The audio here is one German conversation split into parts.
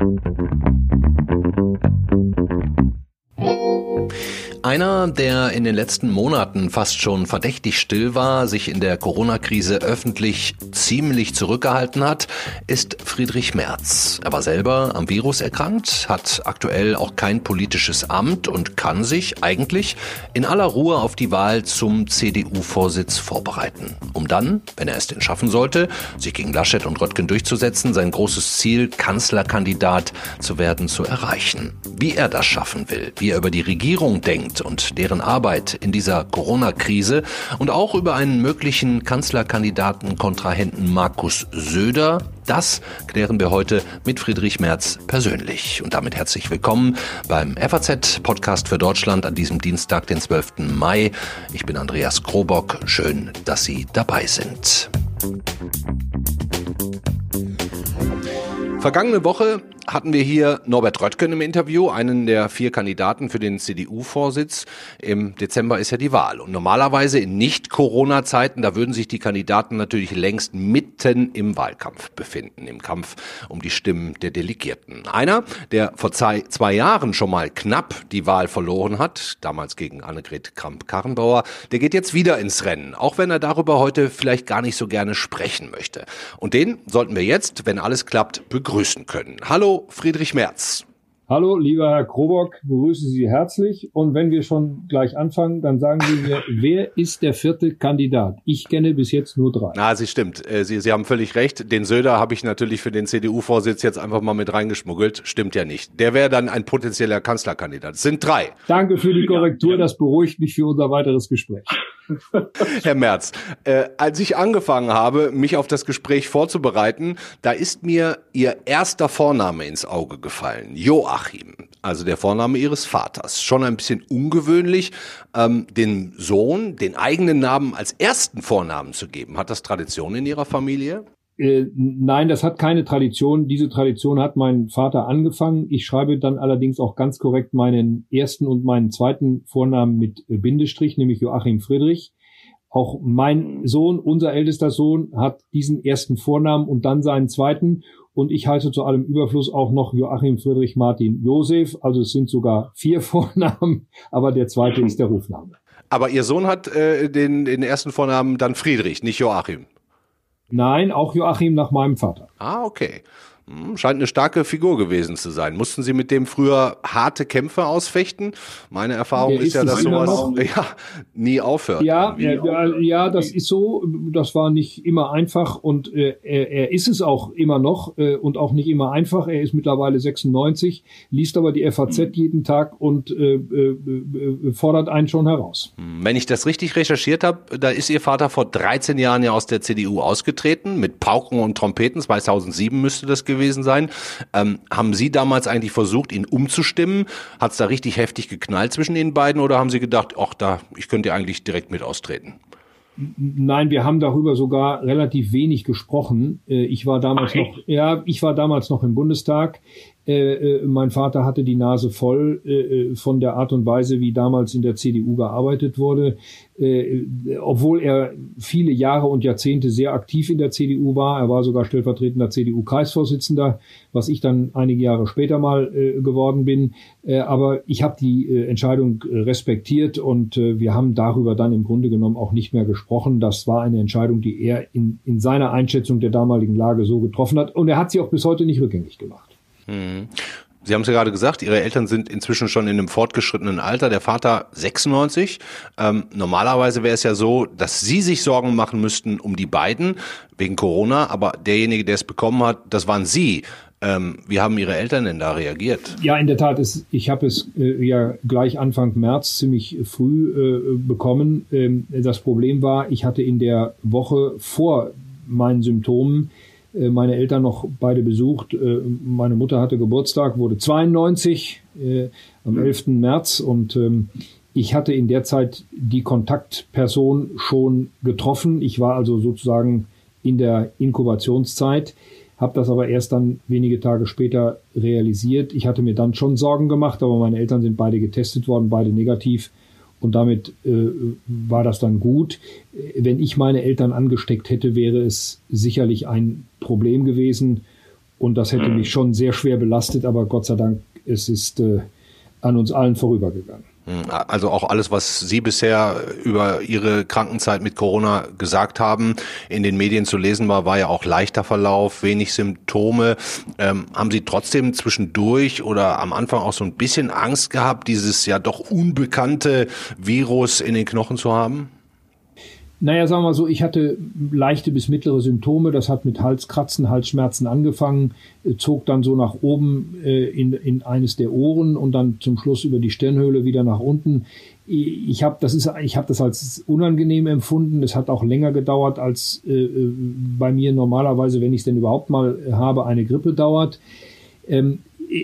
Thank you. Einer, der in den letzten Monaten fast schon verdächtig still war, sich in der Corona-Krise öffentlich ziemlich zurückgehalten hat, ist Friedrich Merz. Er war selber am Virus erkrankt, hat aktuell auch kein politisches Amt und kann sich eigentlich in aller Ruhe auf die Wahl zum CDU-Vorsitz vorbereiten, um dann, wenn er es denn schaffen sollte, sich gegen Laschet und Röttgen durchzusetzen, sein großes Ziel, Kanzlerkandidat zu werden, zu erreichen. Wie er das schaffen will, wie er über die Regierung denkt, und deren Arbeit in dieser Corona-Krise und auch über einen möglichen Kanzlerkandidaten Kontrahenten Markus Söder. Das klären wir heute mit Friedrich Merz persönlich. Und damit herzlich willkommen beim FAZ-Podcast für Deutschland an diesem Dienstag, den 12. Mai. Ich bin Andreas Krobock. Schön, dass Sie dabei sind. Vergangene Woche hatten wir hier Norbert Röttgen im Interview, einen der vier Kandidaten für den CDU-Vorsitz. Im Dezember ist ja die Wahl. Und normalerweise in Nicht-Corona-Zeiten, da würden sich die Kandidaten natürlich längst mitten im Wahlkampf befinden, im Kampf um die Stimmen der Delegierten. Einer, der vor zwei, zwei Jahren schon mal knapp die Wahl verloren hat, damals gegen Annegret Kramp-Karrenbauer, der geht jetzt wieder ins Rennen, auch wenn er darüber heute vielleicht gar nicht so gerne sprechen möchte. Und den sollten wir jetzt, wenn alles klappt, begrüßen können. Hallo Friedrich Merz. Hallo, lieber Herr Krobock, begrüße Sie herzlich. Und wenn wir schon gleich anfangen, dann sagen Sie mir, wer ist der vierte Kandidat? Ich kenne bis jetzt nur drei. Na, Sie stimmt. Äh, Sie, Sie haben völlig recht. Den Söder habe ich natürlich für den CDU-Vorsitz jetzt einfach mal mit reingeschmuggelt. Stimmt ja nicht. Der wäre dann ein potenzieller Kanzlerkandidat. Es sind drei. Danke für die Korrektur. Das beruhigt mich für unser weiteres Gespräch. Herr Merz, äh, als ich angefangen habe, mich auf das Gespräch vorzubereiten, da ist mir Ihr erster Vorname ins Auge gefallen. Joachim, also der Vorname Ihres Vaters. Schon ein bisschen ungewöhnlich, ähm, den Sohn, den eigenen Namen als ersten Vornamen zu geben. Hat das Tradition in Ihrer Familie? Äh, nein, das hat keine Tradition. Diese Tradition hat mein Vater angefangen. Ich schreibe dann allerdings auch ganz korrekt meinen ersten und meinen zweiten Vornamen mit äh, Bindestrich, nämlich Joachim Friedrich. Auch mein Sohn, unser ältester Sohn, hat diesen ersten Vornamen und dann seinen zweiten. Und ich heiße zu allem Überfluss auch noch Joachim Friedrich Martin Josef. Also es sind sogar vier Vornamen, aber der zweite ist der Rufname. Aber Ihr Sohn hat äh, den, den ersten Vornamen dann Friedrich, nicht Joachim. Nein, auch Joachim nach meinem Vater. Ah, okay. Hm, scheint eine starke Figur gewesen zu sein. Mussten Sie mit dem früher harte Kämpfe ausfechten? Meine Erfahrung ist, ist, ja, dass sowas ja, nie aufhört. Ja, ja, ja, das ist so. Das war nicht immer einfach und äh, er, er ist es auch immer noch äh, und auch nicht immer einfach. Er ist mittlerweile 96, liest aber die FAZ mhm. jeden Tag und äh, äh, äh, fordert einen schon heraus. Hm, wenn ich das richtig recherchiert habe, da ist Ihr Vater vor 13 Jahren ja aus der CDU ausgetreten mit Pauken und Trompeten. 2007 müsste das gewesen sein. Ähm, haben Sie damals eigentlich versucht, ihn umzustimmen? Hat es da richtig heftig geknallt zwischen den beiden oder haben Sie gedacht, ach da, ich könnte ja eigentlich direkt mit austreten? Nein, wir haben darüber sogar relativ wenig gesprochen. Äh, ich war damals noch, ja, ich war damals noch im Bundestag. Äh, äh, mein Vater hatte die Nase voll äh, von der Art und Weise, wie damals in der CDU gearbeitet wurde. Obwohl er viele Jahre und Jahrzehnte sehr aktiv in der CDU war. Er war sogar stellvertretender CDU-Kreisvorsitzender, was ich dann einige Jahre später mal geworden bin. aber ich habe die Entscheidung respektiert und wir haben darüber dann im Grunde genommen auch nicht mehr gesprochen. Das war eine Entscheidung, die er in, in seiner Einschätzung der damaligen Lage so getroffen hat. Und er hat sie auch bis heute nicht rückgängig gemacht. Sie haben es ja gerade gesagt, Ihre Eltern sind inzwischen schon in einem fortgeschrittenen Alter. Der Vater 96. Ähm, normalerweise wäre es ja so, dass Sie sich Sorgen machen müssten um die beiden wegen Corona, aber derjenige, der es bekommen hat, das waren Sie. Ähm, wie haben Ihre Eltern denn da reagiert? Ja, in der Tat, ist, ich habe es äh, ja gleich Anfang März ziemlich früh äh, bekommen. Ähm, das Problem war, ich hatte in der Woche vor meinen Symptomen äh, meine Eltern noch beide besucht. Äh, meine Mutter hatte Geburtstag, wurde 92 äh, am 11. März und ähm, ich hatte in der Zeit die Kontaktperson schon getroffen. Ich war also sozusagen in der Inkubationszeit, habe das aber erst dann wenige Tage später realisiert. Ich hatte mir dann schon Sorgen gemacht, aber meine Eltern sind beide getestet worden, beide negativ. Und damit äh, war das dann gut. Wenn ich meine Eltern angesteckt hätte, wäre es sicherlich ein Problem gewesen. Und das hätte mich schon sehr schwer belastet, aber Gott sei Dank, es ist äh, an uns allen vorübergegangen. Hm, also auch alles, was Sie bisher über Ihre Krankenzeit mit Corona gesagt haben, in den Medien zu lesen war, war ja auch leichter Verlauf, wenig Symptome. Ähm, haben Sie trotzdem zwischendurch oder am Anfang auch so ein bisschen Angst gehabt, dieses ja doch unbekannte Virus in den Knochen zu haben? Naja, sagen wir mal so, ich hatte leichte bis mittlere Symptome. Das hat mit Halskratzen, Halsschmerzen angefangen, äh, zog dann so nach oben äh, in, in eines der Ohren und dann zum Schluss über die Stirnhöhle wieder nach unten. Ich habe das ist, ich habe das als unangenehm empfunden. Es hat auch länger gedauert als äh bei mir normalerweise, wenn ich es denn überhaupt mal habe, eine Grippe dauert. Ähm,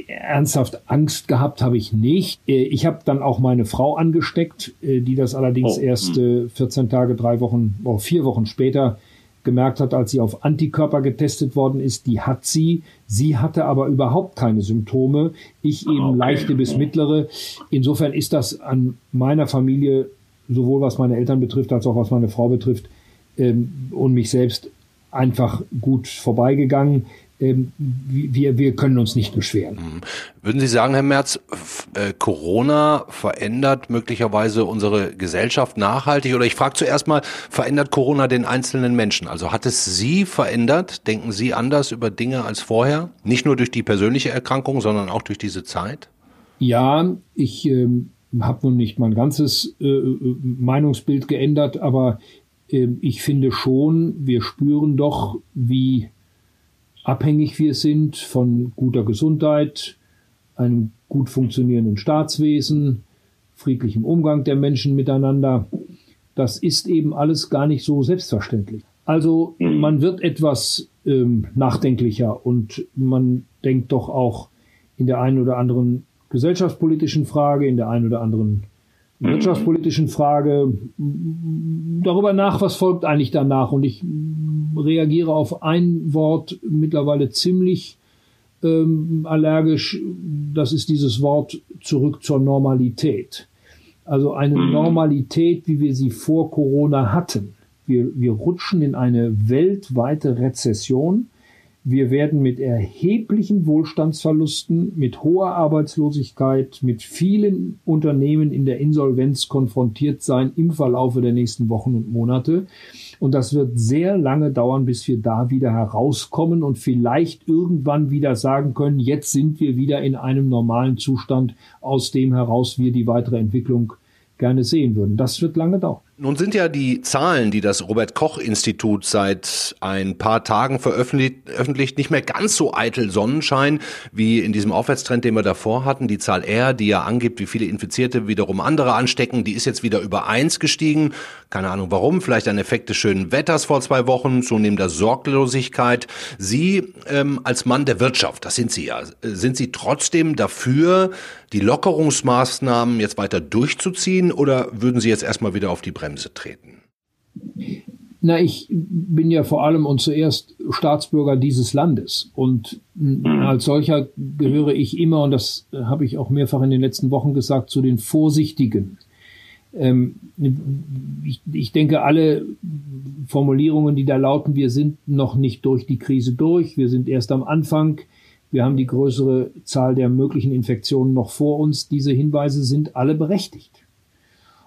ernsthaft Angst gehabt habe ich nicht. Äh, ich habe dann auch meine Frau angesteckt, äh, die das allerdings oh. erst 14 hm. Tage, drei Wochen, oh, vier Wochen später gemerkt hat, als sie auf Antikörper getestet worden ist. Die hat sie. Sie hatte aber überhaupt keine Symptome. Ich eben okay. leichte bis mittlere. Insofern ist das an meiner Familie, sowohl was meine Eltern betrifft, als auch was meine Frau betrifft, ähm, und mich selbst einfach gut vorbeigegangen. Ähm, wir, wir können uns nicht beschweren. Mhm. Würden Sie sagen, Herr Merz, äh, Corona verändert möglicherweise unsere Gesellschaft nachhaltig? Oder ich frage zuerst mal, verändert Corona den einzelnen Menschen? Also hat es Sie verändert? Denken Sie anders über Dinge als vorher? Nicht nur durch die persönliche Erkrankung, sondern auch durch diese Zeit? Ja, ich äh, habe nun nicht mein ganzes äh, äh, Meinungsbild geändert, aber äh, ich finde schon, wir spüren doch, wie abhängig wir sind von guter Gesundheit, einem gut funktionierenden Staatswesen, friedlichem Umgang der Menschen miteinander. Das ist eben alles gar nicht so selbstverständlich. Also man wird etwas ähm, nachdenklicher und man denkt doch auch in der einen oder anderen gesellschaftspolitischen Frage, in der einen oder anderen wirtschaftspolitischen Frage darüber nach, was folgt eigentlich danach. Und ich reagiere auf ein Wort mittlerweile ziemlich ähm, allergisch. Das ist dieses Wort zurück zur Normalität. Also eine mhm. Normalität, wie wir sie vor Corona hatten. Wir, wir rutschen in eine weltweite Rezession wir werden mit erheblichen Wohlstandsverlusten, mit hoher Arbeitslosigkeit, mit vielen Unternehmen in der Insolvenz konfrontiert sein im Verlaufe der nächsten Wochen und Monate. Und das wird sehr lange dauern, bis wir da wieder herauskommen und vielleicht irgendwann wieder sagen können, jetzt sind wir wieder in einem normalen Zustand, aus dem heraus wir die weitere Entwicklung gerne sehen würden. Das wird lange dauern. Nun sind ja die Zahlen, die das Robert Koch Institut seit ein paar Tagen veröffentlicht, nicht mehr ganz so eitel Sonnenschein wie in diesem Aufwärtstrend, den wir davor hatten. Die Zahl R, die ja angibt, wie viele Infizierte wiederum andere anstecken, die ist jetzt wieder über eins gestiegen. Keine Ahnung warum, vielleicht ein Effekt des schönen Wetters vor zwei Wochen, zunehmender Sorglosigkeit. Sie ähm, als Mann der Wirtschaft, das sind Sie ja, sind Sie trotzdem dafür, die Lockerungsmaßnahmen jetzt weiter durchzuziehen oder würden Sie jetzt erstmal wieder auf die Bremse Bremse treten? Na, ich bin ja vor allem und zuerst Staatsbürger dieses Landes und als solcher gehöre ich immer, und das habe ich auch mehrfach in den letzten Wochen gesagt, zu den Vorsichtigen. Ähm, ich, ich denke, alle Formulierungen, die da lauten, wir sind noch nicht durch die Krise durch, wir sind erst am Anfang, wir haben die größere Zahl der möglichen Infektionen noch vor uns, diese Hinweise sind alle berechtigt.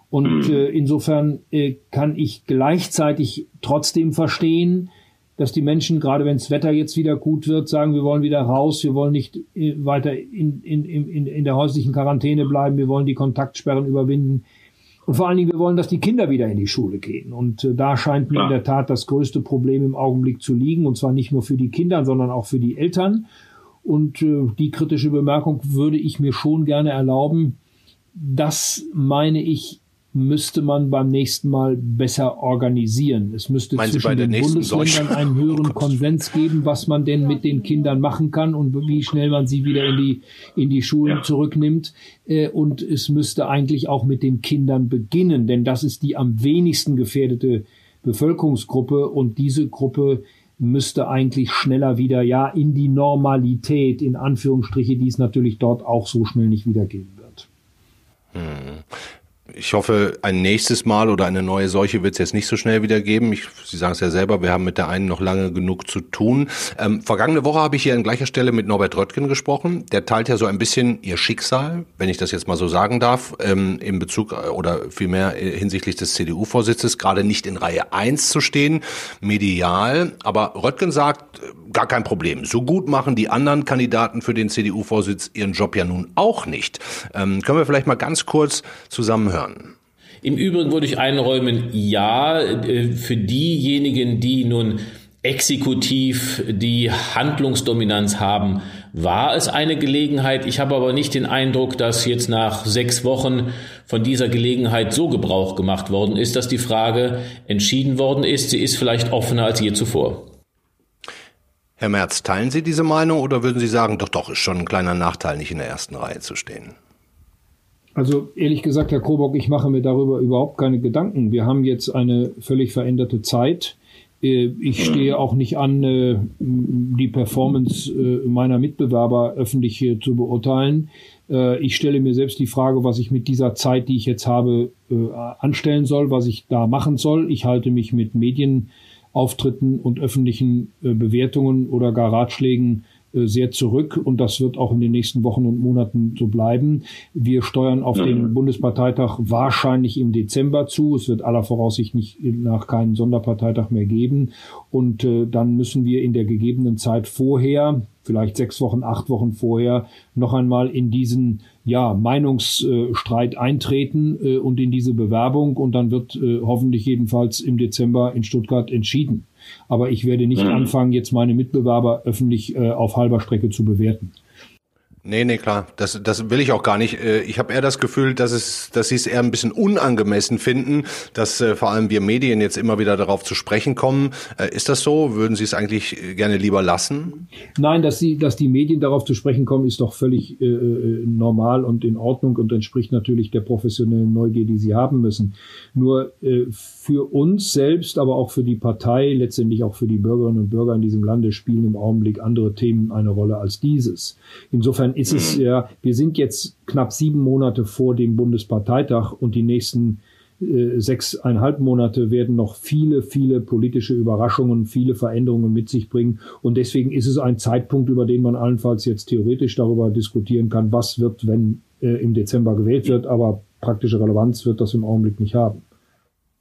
Und mhm. äh, insofern äh, kann ich gleichzeitig trotzdem verstehen, dass die Menschen, gerade wenn das Wetter jetzt wieder gut wird, sagen, wir wollen wieder raus, wir wollen nicht äh, weiter in, in, in, in der häuslichen Quarantäne bleiben, wir wollen die Kontaktsperren überwinden. Und vor allen Dingen, wir wollen, dass die Kinder wieder in die Schule gehen. Und äh, da scheint mir ja. in der Tat das größte Problem im Augenblick zu liegen. Und zwar nicht nur für die Kinder, sondern auch für die Eltern. Und äh, die kritische Bemerkung würde ich mir schon gerne erlauben. Das meine ich müsste man beim nächsten Mal besser organisieren. Es müsste Meinen zwischen den Bundesländern einen höheren oh Konsens geben, was man denn mit den Kindern machen kann und wie schnell man sie wieder in die, in die Schulen ja. zurücknimmt. Äh, und es müsste eigentlich auch mit den Kindern beginnen, denn das ist die am wenigsten gefährdete Bevölkerungsgruppe und diese Gruppe müsste eigentlich schneller wieder, ja, in die Normalität, in Anführungsstriche, die es natürlich dort auch so schnell nicht wiedergeben wird. Hm Ich hoffe, ein nächstes Mal oder eine neue Seuche wird es jetzt nicht so schnell wieder geben. Ich, Sie sagen es ja selber, wir haben mit der einen noch lange genug zu tun. Ähm, vergangene Woche habe ich hier an gleicher Stelle mit Norbert Röttgen gesprochen. Der teilt ja so ein bisschen ihr Schicksal, wenn ich das jetzt mal so sagen darf, ähm, in Bezug äh, oder vielmehr äh, hinsichtlich des CDU-Vorsitzes, gerade nicht in Reihe 1 zu stehen, medial. Aber Röttgen sagt, gar kein Problem. So gut machen die anderen Kandidaten für den CDU-Vorsitz ihren Job ja nun auch nicht. Ähm, können wir vielleicht mal ganz kurz zusammenhören? Im Übrigen würde ich einräumen, ja, äh, für diejenigen, die nun exekutiv die Handlungsdominanz haben, war es eine Gelegenheit. Ich habe aber nicht den Eindruck, dass jetzt nach sechs Wochen von dieser Gelegenheit so Gebrauch gemacht worden ist, dass die Frage entschieden worden ist. Sie ist vielleicht offener als je zuvor. Herr Merz, teilen Sie diese Meinung oder würden Sie sagen, doch, doch, ist schon ein kleiner Nachteil, nicht in der ersten Reihe zu stehen? Also ehrlich gesagt, Herr Krobock, ich mache mir darüber überhaupt keine Gedanken. Wir haben jetzt eine völlig veränderte Zeit. Äh, ich stehe auch nicht an, äh, die Performance äh, meiner Mitbewerber öffentlich zu beurteilen. Ich stelle mir selbst die Frage, was ich mit dieser Zeit, die ich jetzt habe, anstellen soll, was ich da machen soll. Ich halte mich mit Medienauftritten und öffentlichen Bewertungen oder gar Ratschlägen äh, sehr zurück und das wird auch in den nächsten Wochen und Monaten so bleiben. Wir steuern auf den Bundesparteitag wahrscheinlich im Dezember zu. Es wird aller Voraussicht nicht nach keinen Sonderparteitag mehr geben und äh, dann müssen wir in der gegebenen Zeit vorher, vielleicht sechs Wochen, acht Wochen vorher, noch einmal in diesen ja, Meinungsstreit eintreten äh, und in diese Bewerbung und dann wird äh, hoffentlich jedenfalls im Dezember in Stuttgart entschieden. Aber ich werde nicht mhm. anfangen, jetzt meine Mitbewerber öffentlich äh, auf halber Strecke zu bewerten. Nee, nee, klar. Das, das will ich auch gar nicht. Äh, ich habe eher das Gefühl, dass es, dass sie es eher ein bisschen unangemessen finden, dass äh, vor allem wir Medien jetzt immer wieder darauf zu sprechen kommen. Äh, ist das so? Würden Sie es eigentlich gerne lieber lassen? Nein, dass sie, dass die Medien darauf zu sprechen kommen, ist doch völlig äh, normal und in Ordnung und entspricht natürlich der professionellen Neugier, die sie haben müssen. Nur für uns selbst, aber auch für die Partei, letztendlich auch für die Bürgerinnen und Bürger in diesem Lande spielen im Augenblick andere Themen eine Rolle als dieses. Insofern ist es mhm. ja, wir sind jetzt knapp sieben Monate vor dem Bundesparteitag und die nächsten äh, sechseinhalb Monate werden noch viele, viele politische Überraschungen, viele Veränderungen mit sich bringen. Und deswegen ist es ein Zeitpunkt, über den man allenfalls jetzt theoretisch darüber diskutieren kann, was wird, wenn äh, im Dezember gewählt wird. Aber praktische Relevanz wird das im Augenblick nicht haben.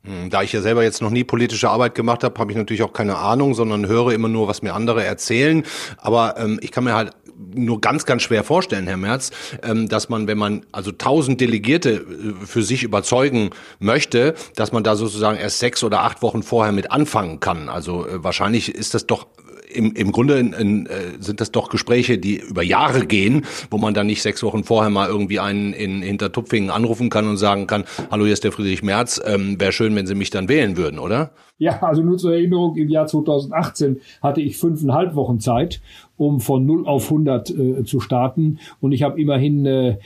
Hm, da ich ja selber jetzt noch nie politische Arbeit gemacht habe, habe ich natürlich auch keine Ahnung, sondern höre immer nur, was mir andere erzählen. Aber ähm, ich kann mir halt nur ganz, ganz schwer vorstellen, Herr Merz, ähm, dass man, wenn man also tausend Delegierte äh, für sich überzeugen möchte, dass man da sozusagen erst sechs oder acht Wochen vorher mit anfangen kann. Also äh, wahrscheinlich ist das doch im, im Grunde in, in, äh, sind das doch Gespräche, die über Jahre gehen, wo man dann nicht sechs Wochen vorher mal irgendwie einen in Hintertupfingen anrufen kann und sagen kann, hallo, hier ist der Friedrich Merz, ähm, wäre schön, wenn Sie mich dann wählen würden, oder? Ja, also nur zur Erinnerung, im Jahr 2018 hatte ich fünfeinhalb Wochen Zeit um von 0 auf 100 äh, zu starten. Und ich habe immerhin äh,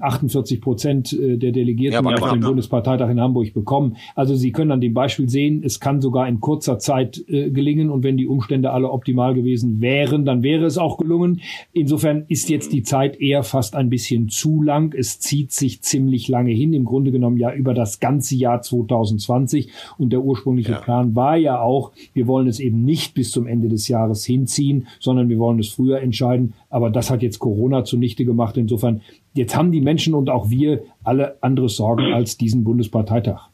48 ähm, Prozent äh, der Delegierten ja, auf dem Bundesparteitag in Hamburg bekommen. Also Sie können an dem Beispiel sehen, es kann sogar in kurzer Zeit äh, gelingen. Und wenn die Umstände alle optimal gewesen wären, dann wäre es auch gelungen. Insofern ist jetzt die Zeit eher fast ein bisschen zu lang. Es zieht sich ziemlich lange hin, im Grunde genommen ja über das ganze Jahr 2020. Und der ursprüngliche ja. Plan war ja auch, wir wollen es eben nicht bis zum Ende des Jahres hinziehen, sondern wir wollen es früher entscheiden. Aber das hat jetzt Corona zunichte gemacht. Insofern, jetzt haben die Menschen und auch wir alle andere Sorgen als diesen Bundesparteitag.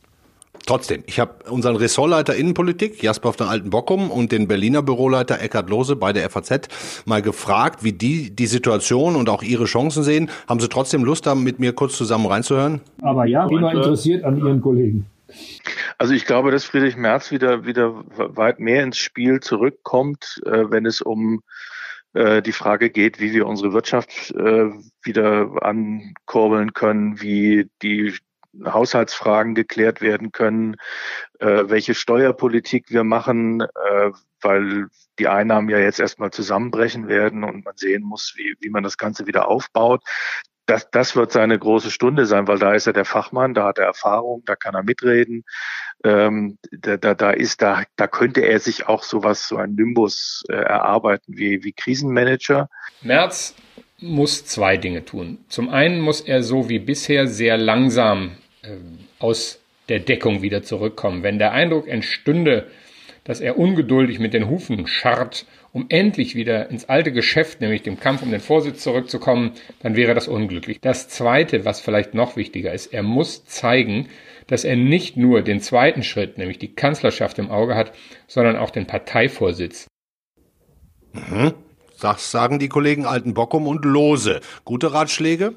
Trotzdem, ich habe unseren Ressortleiter Innenpolitik, Jasper auf den Alten Bockum, und den Berliner Büroleiter Eckhard Lose bei der FAZ mal gefragt, wie die die Situation und auch ihre Chancen sehen. Haben Sie trotzdem Lust, da mit mir kurz zusammen reinzuhören? Aber ja, immer interessiert an Ihren Kollegen. Also ich glaube, dass Friedrich Merz wieder, wieder weit mehr ins Spiel zurückkommt, äh, wenn es um äh, die Frage geht, wie wir unsere Wirtschaft äh, wieder ankurbeln können, wie die Haushaltsfragen geklärt werden können, äh, welche Steuerpolitik wir machen, äh, weil die Einnahmen ja jetzt erstmal zusammenbrechen werden und man sehen muss, wie, wie man das Ganze wieder aufbaut das, das wird seine große Stunde sein, weil da ist er der Fachmann, da hat er Erfahrung, da kann er mitreden. Ähm, da, da, da ist, da, da könnte er sich auch sowas, so ein Nimbus äh, erarbeiten wie, wie Krisenmanager. Merz muss zwei Dinge tun. Zum einen muss er so wie bisher sehr langsam äh, aus der Deckung wieder zurückkommen. Wenn der Eindruck entstünde, dass er ungeduldig mit den Hufen scharrt, um endlich wieder ins alte Geschäft, nämlich dem Kampf um den Vorsitz zurückzukommen, dann wäre das unglücklich. Das Zweite, was vielleicht noch wichtiger ist, er muss zeigen, dass er nicht nur den zweiten Schritt, nämlich die Kanzlerschaft im Auge hat, sondern auch den Parteivorsitz. Mhm. Das sagen die Kollegen Altenbockum und Lose. Gute Ratschläge?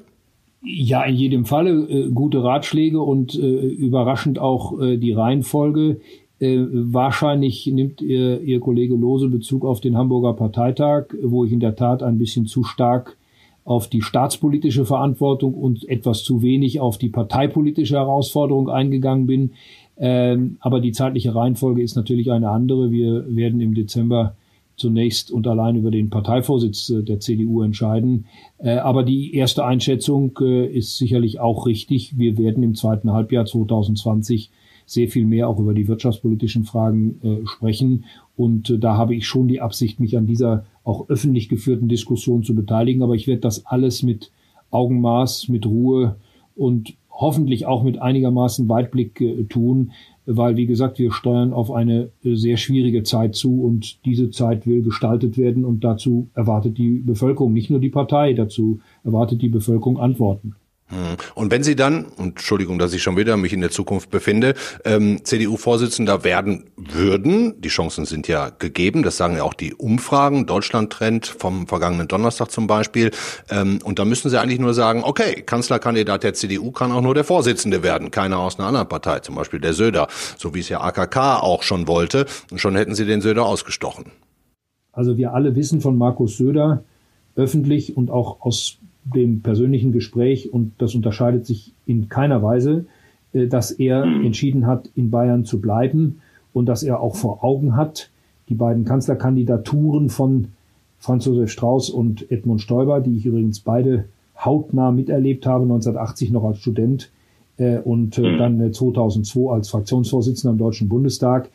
Ja, in jedem Falle äh, gute Ratschläge und äh, überraschend auch äh, die Reihenfolge. Äh, wahrscheinlich nimmt ihr, ihr Kollege Lose Bezug auf den Hamburger Parteitag, wo ich in der Tat ein bisschen zu stark auf die staatspolitische Verantwortung und etwas zu wenig auf die parteipolitische Herausforderung eingegangen bin. Ähm, aber die zeitliche Reihenfolge ist natürlich eine andere. Wir werden im Dezember zunächst und allein über den Parteivorsitz äh, der CDU entscheiden. Äh, aber die erste Einschätzung ist sicherlich auch richtig. Wir werden im zweiten Halbjahr 2020 sehr viel mehr auch über die wirtschaftspolitischen Fragen sprechen. Und da habe ich schon die Absicht, mich an dieser auch öffentlich geführten Diskussion zu beteiligen. Aber ich werde das alles mit Augenmaß, mit Ruhe und hoffentlich auch mit einigermaßen Weitblick tun, weil, wie gesagt, wir steuern auf eine äh, sehr schwierige Zeit zu und diese Zeit will gestaltet werden und dazu erwartet die Bevölkerung, nicht nur die Partei, dazu erwartet die Bevölkerung Antworten. Hm. Und wenn Sie dann, Entschuldigung, dass ich schon wieder mich in der Zukunft befinde, ähm, CDU-Vorsitzender werden würden, die Chancen sind ja gegeben, das sagen ja auch die Umfragen, Deutschland-Trend vom vergangenen Donnerstag zum Beispiel, ähm, und da müssen Sie eigentlich nur sagen, okay, Kanzlerkandidat der CDU kann auch nur der Vorsitzende werden, keiner aus einer anderen Partei, zum Beispiel der Söder, so wie es ja AKK auch schon wollte, und schon hätten Sie den Söder ausgestochen. Also wir alle wissen von Markus Söder, öffentlich und auch aus dem persönlichen Gespräch und das unterscheidet sich in keiner Weise, äh, dass er entschieden hat, in Bayern zu bleiben und dass er auch vor Augen hat, die beiden Kanzlerkandidaturen von Franz Josef Strauß und Edmund Stoiber, die ich übrigens beide hautnah miterlebt habe, 1980 noch als Student äh, und äh, dann 2002 als Fraktionsvorsitzender im Deutschen Bundestag.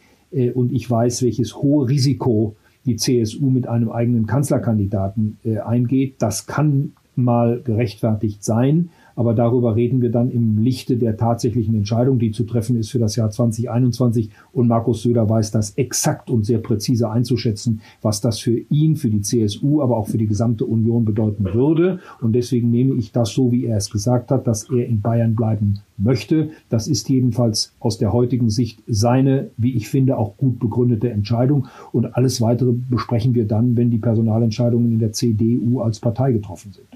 und ich weiß, welches hohe Risiko die CSU mit einem eigenen Kanzlerkandidaten eingeht. Das kann mal gerechtfertigt sein. Aber darüber reden wir dann im Lichte der tatsächlichen Entscheidung, die zu treffen ist für das Jahr 2021. Und Markus Söder weiß das exakt und sehr präzise einzuschätzen, was das für ihn, für die CSU, aber auch für die gesamte Union bedeuten würde. Und deswegen nehme ich das so, wie er es gesagt hat, dass er in Bayern bleiben möchte. Das ist jedenfalls aus der heutigen Sicht seine, wie ich finde, auch gut begründete Entscheidung. Und alles weitere besprechen wir dann, wenn die Personalentscheidungen in der CDU als Partei getroffen sind.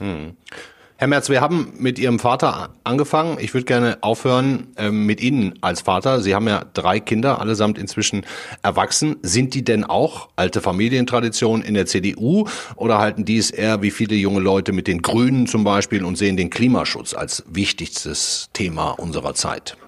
Hm. Herr Merz, wir haben mit Ihrem Vater angefangen. Ich würde gerne aufhören ähm, mit Ihnen als Vater. Sie haben ja drei Kinder, allesamt inzwischen erwachsen. Sind die denn auch alte Familientraditionen in der CDU oder halten die es eher wie viele junge Leute mit den Grünen zum Beispiel und sehen den Klimaschutz als wichtigstes Thema unserer Zeit?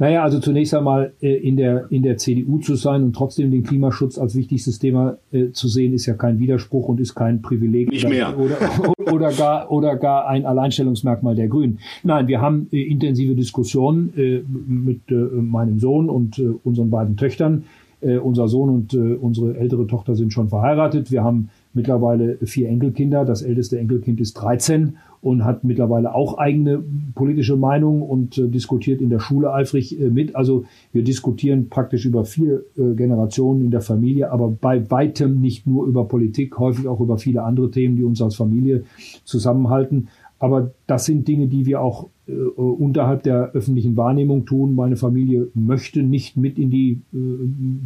Naja, also zunächst einmal äh, in, der, in der CDU zu sein und trotzdem den Klimaschutz als wichtigstes Thema äh, zu sehen, ist ja kein Widerspruch und ist kein Privileg Nicht mehr. Oder, oder, gar, oder gar ein Alleinstellungsmerkmal der Grünen. Nein, wir haben äh, intensive Diskussionen äh, mit äh, meinem Sohn und äh, unseren beiden Töchtern. Äh, unser Sohn und äh, unsere ältere Tochter sind schon verheiratet. Wir haben mittlerweile vier Enkelkinder. Das älteste Enkelkind ist 13 und hat mittlerweile auch eigene politische Meinung und äh, diskutiert in der Schule eifrig äh, mit. Also wir diskutieren praktisch über vier äh, Generationen in der Familie, aber bei weitem nicht nur über Politik, häufig auch über viele andere Themen, die uns als Familie zusammenhalten. Aber das sind Dinge, die wir auch äh, unterhalb der öffentlichen Wahrnehmung tun. Meine Familie möchte nicht mit in die äh,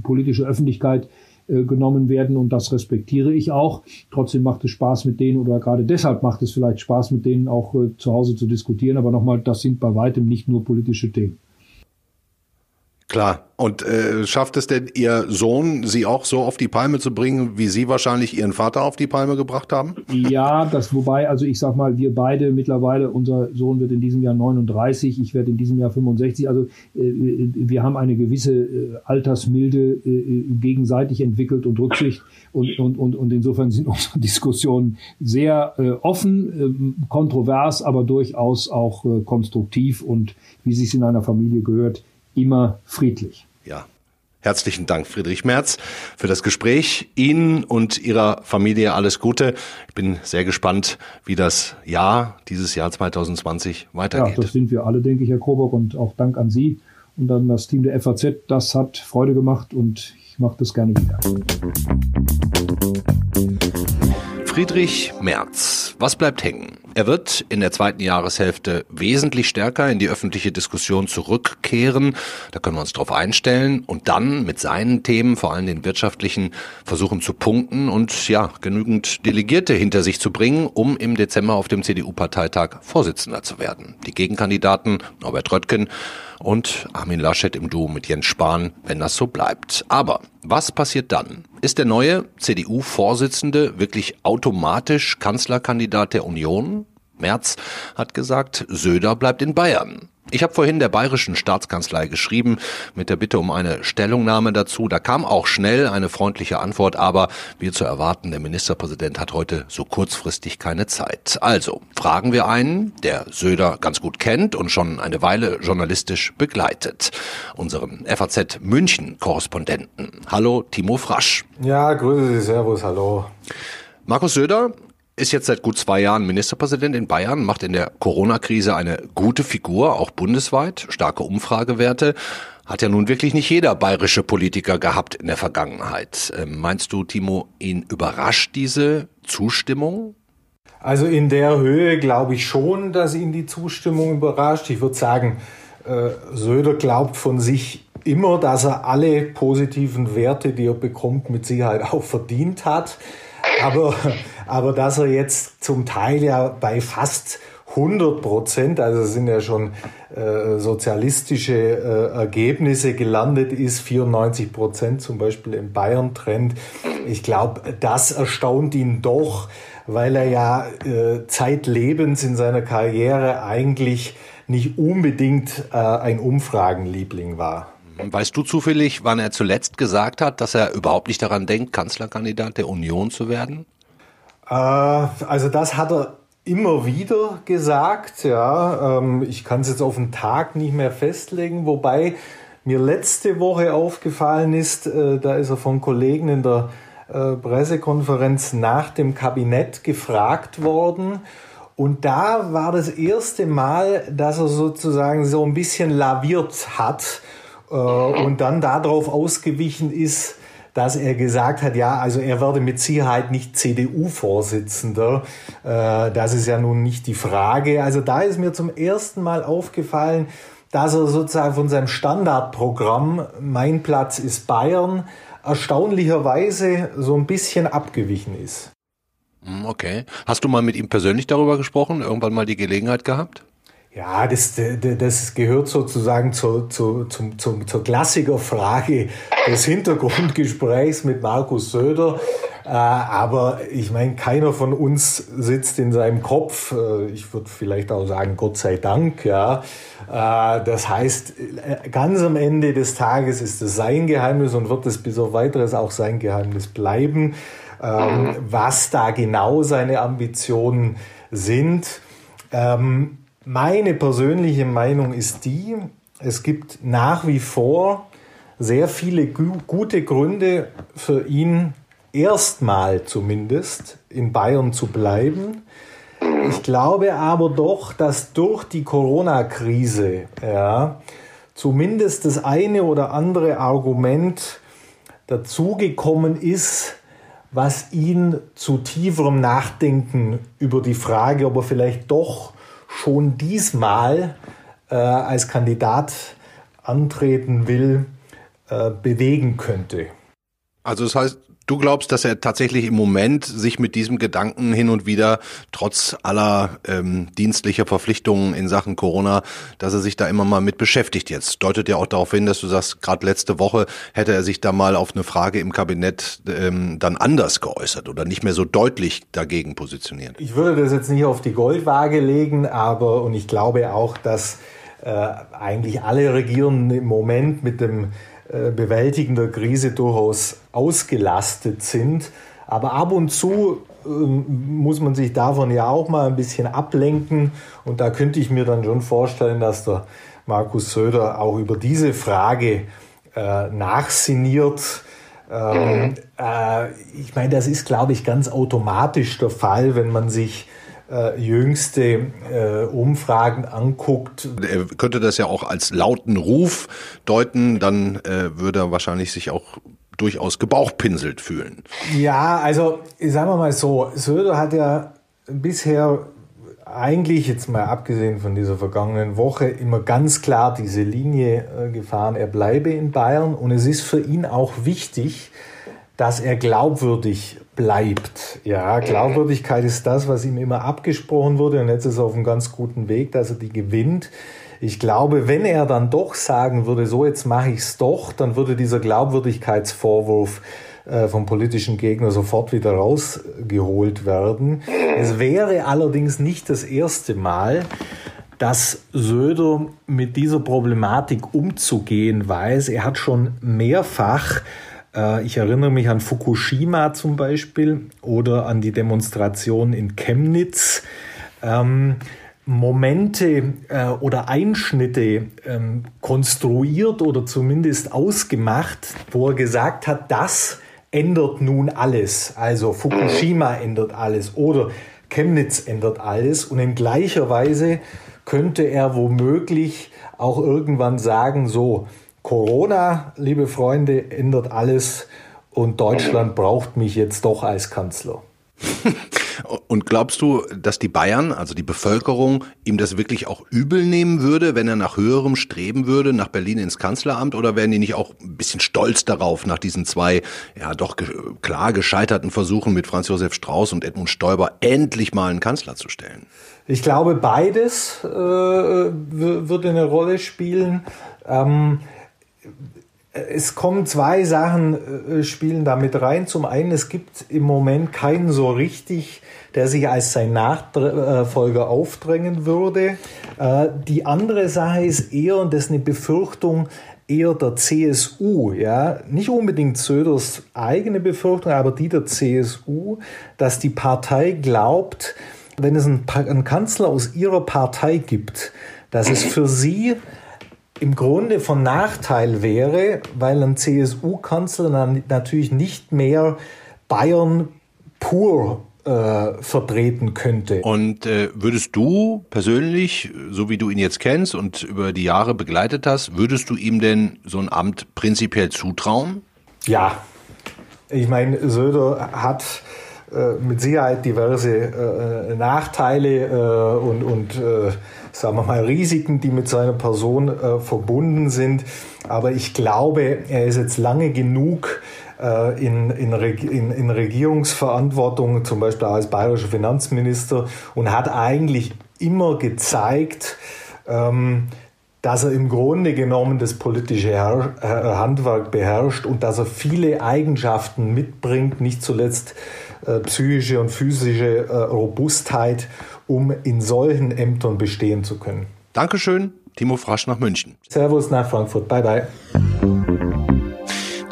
politische Öffentlichkeit äh, genommen werden und das respektiere ich auch. Trotzdem macht es Spaß mit denen oder gerade deshalb macht es vielleicht Spaß mit denen auch äh, zu Hause zu diskutieren. Aber nochmal, das sind bei weitem nicht nur politische Themen. Klar. Und äh, schafft es denn Ihr Sohn, Sie auch so auf die Palme zu bringen, wie Sie wahrscheinlich Ihren Vater auf die Palme gebracht haben? Ja, das wobei, also ich sag mal, wir beide mittlerweile, unser Sohn wird in diesem Jahr 39, ich werde in diesem Jahr 65. Also äh, wir haben eine gewisse äh, Altersmilde äh, gegenseitig entwickelt und Rücksicht. Und, und, und, und insofern sind unsere Diskussionen sehr äh, offen, äh, kontrovers, aber durchaus auch äh, konstruktiv und wie sich in einer Familie gehört, immer friedlich. Ja. Herzlichen Dank, Friedrich Merz, für das Gespräch. Ihnen und Ihrer Familie alles Gute. Ich bin sehr gespannt, wie das Jahr, dieses Jahr 2020 weitergeht. Ja, das sind wir alle, denke ich, Herr Krobock, und auch Dank an Sie und dann das Team der FAZ. Das hat Freude gemacht und ich mache das gerne wieder. Friedrich Merz. Was bleibt hängen? Er wird in der zweiten Jahreshälfte wesentlich stärker in die öffentliche Diskussion zurückkehren. Da können wir uns darauf einstellen und dann mit seinen Themen, vor allem den wirtschaftlichen, versuchen zu punkten und ja, genügend Delegierte hinter sich zu bringen, um im Dezember auf dem CDU-Parteitag Vorsitzender zu werden. Die Gegenkandidaten Norbert Röttgen und Armin Laschet im Duo mit Jens Spahn, wenn das so bleibt. Aber was passiert dann? Ist der neue CDU-Vorsitzende wirklich automatisch Kanzlerkandidat der Union? Merz hat gesagt, Söder bleibt in Bayern. Ich habe vorhin der bayerischen Staatskanzlei geschrieben mit der Bitte um eine Stellungnahme dazu. Da kam auch schnell eine freundliche Antwort, aber wie zu erwarten, der Ministerpräsident hat heute so kurzfristig keine Zeit. Also fragen wir einen, der Söder ganz gut kennt und schon eine Weile journalistisch begleitet. Unseren FAZ München Korrespondenten. Hallo Timo Frasch. Ja, grüße Sie, Servus, hallo. Markus Söder ist jetzt seit gut zwei Jahren Ministerpräsident in Bayern, macht in der Corona-Krise eine gute Figur, auch bundesweit, starke Umfragewerte. Hat ja nun wirklich nicht jeder bayerische Politiker gehabt in der Vergangenheit. Ähm, meinst du, Timo, ihn überrascht diese Zustimmung? Also in der Höhe glaube ich schon, dass ihn die Zustimmung überrascht. Ich würde sagen, äh, Söder glaubt von sich immer, dass er alle positiven Werte, die er bekommt, mit Sicherheit auch verdient hat. Aber, aber dass er jetzt zum Teil ja bei fast 100 Prozent, also sind ja schon äh, sozialistische äh, Ergebnisse gelandet ist, 94 Prozent zum Beispiel im Bayern-Trend. Ich glaube, das erstaunt ihn doch, weil er ja äh, zeitlebens in seiner Karriere eigentlich nicht unbedingt äh, ein Umfragenliebling war. Weißt du zufällig, wann er zuletzt gesagt hat, dass er überhaupt nicht daran denkt, Kanzlerkandidat der Union zu werden? Äh, also das hat er immer wieder gesagt. Ja, ähm, ich kann es jetzt auf den Tag nicht mehr festlegen, wobei mir letzte Woche aufgefallen ist, äh, da ist er von Kollegen in der äh, Pressekonferenz nach dem Kabinett gefragt worden. Und da war das erste Mal, dass er sozusagen so ein bisschen laviert hat und dann darauf ausgewichen ist, dass er gesagt hat, ja, also er werde mit Sicherheit nicht CDU-Vorsitzender. Äh, das ist ja nun nicht die Frage. Also da ist mir zum ersten Mal aufgefallen, dass er sozusagen von seinem Standardprogramm Mein Platz ist Bayern erstaunlicherweise so ein bisschen abgewichen ist. Hm, okay. Hast du mal mit ihm persönlich darüber gesprochen? Irgendwann mal die Gelegenheit gehabt? Ja, das, das gehört sozusagen zur, zur, zum, zum, zur Klassikerfrage des Hintergrundgesprächs mit Markus Söder. Äh, aber ich meine, keiner von uns sitzt in seinem Kopf. Äh, ich würde vielleicht auch sagen, Gott sei Dank, ja. Äh, das heißt, ganz am Ende des Tages ist es sein Geheimnis und wird es bis auf weiteres auch sein Geheimnis bleiben. Ähm, was da genau seine Ambitionen sind. Ähm, meine persönliche Meinung ist die, es gibt nach wie vor sehr viele gu gute Gründe für ihn, erstmal zumindest in Bayern zu bleiben. Ich glaube aber doch, dass durch die Corona-Krise ja, zumindest das eine oder andere Argument dazugekommen ist, was ihn zu tieferem Nachdenken über die Frage, ob er vielleicht doch schon diesmal äh, als Kandidat antreten will, äh, bewegen könnte. Also das heißt, du glaubst, dass er tatsächlich im Moment sich mit diesem Gedanken hin und wieder, trotz aller ähm, dienstlicher Verpflichtungen in Sachen Corona, dass er sich da immer mal mit beschäftigt jetzt. Deutet ja auch darauf hin, dass du sagst, gerade letzte Woche hätte er sich da mal auf eine Frage im Kabinett ähm, dann anders geäußert oder nicht mehr so deutlich dagegen positioniert. Ich würde das jetzt nicht auf die Goldwaage legen, aber und ich glaube auch, dass äh, eigentlich alle Regierenden im Moment mit dem Bewältigen der Krise durchaus ausgelastet sind. Aber ab und zu ähm, muss man sich davon ja auch mal ein bisschen ablenken. Und da könnte ich mir dann schon vorstellen, dass der Markus Söder auch über diese Frage äh, nachsiniert. Ähm, äh, ich meine, das ist, glaube ich, ganz automatisch der Fall, wenn man sich äh, jüngste äh, Umfragen anguckt. Er könnte das ja auch als lauten Ruf deuten, dann äh, würde er wahrscheinlich sich auch durchaus gebauchpinselt fühlen. Ja, also sagen wir mal so, Söder hat ja bisher eigentlich jetzt mal abgesehen von dieser vergangenen Woche immer ganz klar diese Linie äh, gefahren, er bleibe in Bayern und es ist für ihn auch wichtig, dass er glaubwürdig bleibt. Ja, Glaubwürdigkeit ist das, was ihm immer abgesprochen wurde und jetzt ist er auf einem ganz guten Weg, dass er die gewinnt. Ich glaube, wenn er dann doch sagen würde, so jetzt mache ich es doch, dann würde dieser Glaubwürdigkeitsvorwurf äh, vom politischen Gegner sofort wieder rausgeholt werden. Es wäre allerdings nicht das erste Mal, dass Söder mit dieser Problematik umzugehen weiß. Er hat schon mehrfach ich erinnere mich an Fukushima zum Beispiel oder an die Demonstration in Chemnitz. Ähm, Momente äh, oder Einschnitte ähm, konstruiert oder zumindest ausgemacht, wo er gesagt hat, das ändert nun alles. Also Fukushima ändert alles oder Chemnitz ändert alles. Und in gleicher Weise könnte er womöglich auch irgendwann sagen, so, Corona, liebe Freunde, ändert alles und Deutschland braucht mich jetzt doch als Kanzler. Und glaubst du, dass die Bayern, also die Bevölkerung, ihm das wirklich auch übel nehmen würde, wenn er nach höherem streben würde, nach Berlin ins Kanzleramt? Oder wären die nicht auch ein bisschen stolz darauf, nach diesen zwei, ja doch klar gescheiterten Versuchen mit Franz Josef Strauß und Edmund Stoiber endlich mal einen Kanzler zu stellen? Ich glaube, beides äh, würde eine Rolle spielen. Ähm, es kommen zwei Sachen, äh, spielen damit rein. Zum einen, es gibt im Moment keinen so richtig, der sich als sein Nachfolger aufdrängen würde. Äh, die andere Sache ist eher, und das ist eine Befürchtung, eher der CSU, ja, nicht unbedingt Söders eigene Befürchtung, aber die der CSU, dass die Partei glaubt, wenn es einen, einen Kanzler aus ihrer Partei gibt, dass es für sie im Grunde von Nachteil wäre, weil ein CSU-Kanzler natürlich nicht mehr Bayern pur äh, vertreten könnte. Und äh, würdest du persönlich, so wie du ihn jetzt kennst und über die Jahre begleitet hast, würdest du ihm denn so ein Amt prinzipiell zutrauen? Ja. Ich meine, Söder hat äh, mit Sicherheit diverse äh, Nachteile äh, und, und äh, sagen wir mal Risiken, die mit seiner Person äh, verbunden sind. Aber ich glaube, er ist jetzt lange genug äh, in, in, in, in Regierungsverantwortung, zum Beispiel als bayerischer Finanzminister, und hat eigentlich immer gezeigt, ähm, dass er im Grunde genommen das politische Handwerk beherrscht und dass er viele Eigenschaften mitbringt, nicht zuletzt äh, psychische und physische äh, Robustheit, um in solchen Ämtern bestehen zu können. Dankeschön, Timo Frasch nach München. Servus nach Frankfurt. Bye bye.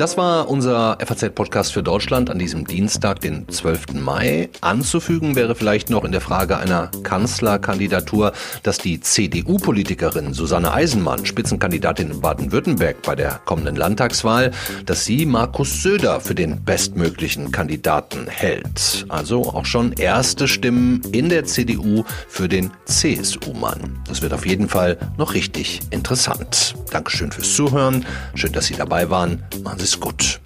Das war unser FAZ-Podcast für Deutschland an diesem Dienstag, den 12. Mai. Anzufügen wäre vielleicht noch in der Frage einer Kanzlerkandidatur, dass die CDU-Politikerin Susanne Eisenmann, Spitzenkandidatin in Baden-Württemberg bei der kommenden Landtagswahl, dass sie Markus Söder für den bestmöglichen Kandidaten hält. Also auch schon erste Stimmen in der CDU für den CSU-Mann. Das wird auf jeden Fall noch richtig interessant. Dankeschön fürs Zuhören. Schön, dass Sie dabei waren. Machen Sie ist gut.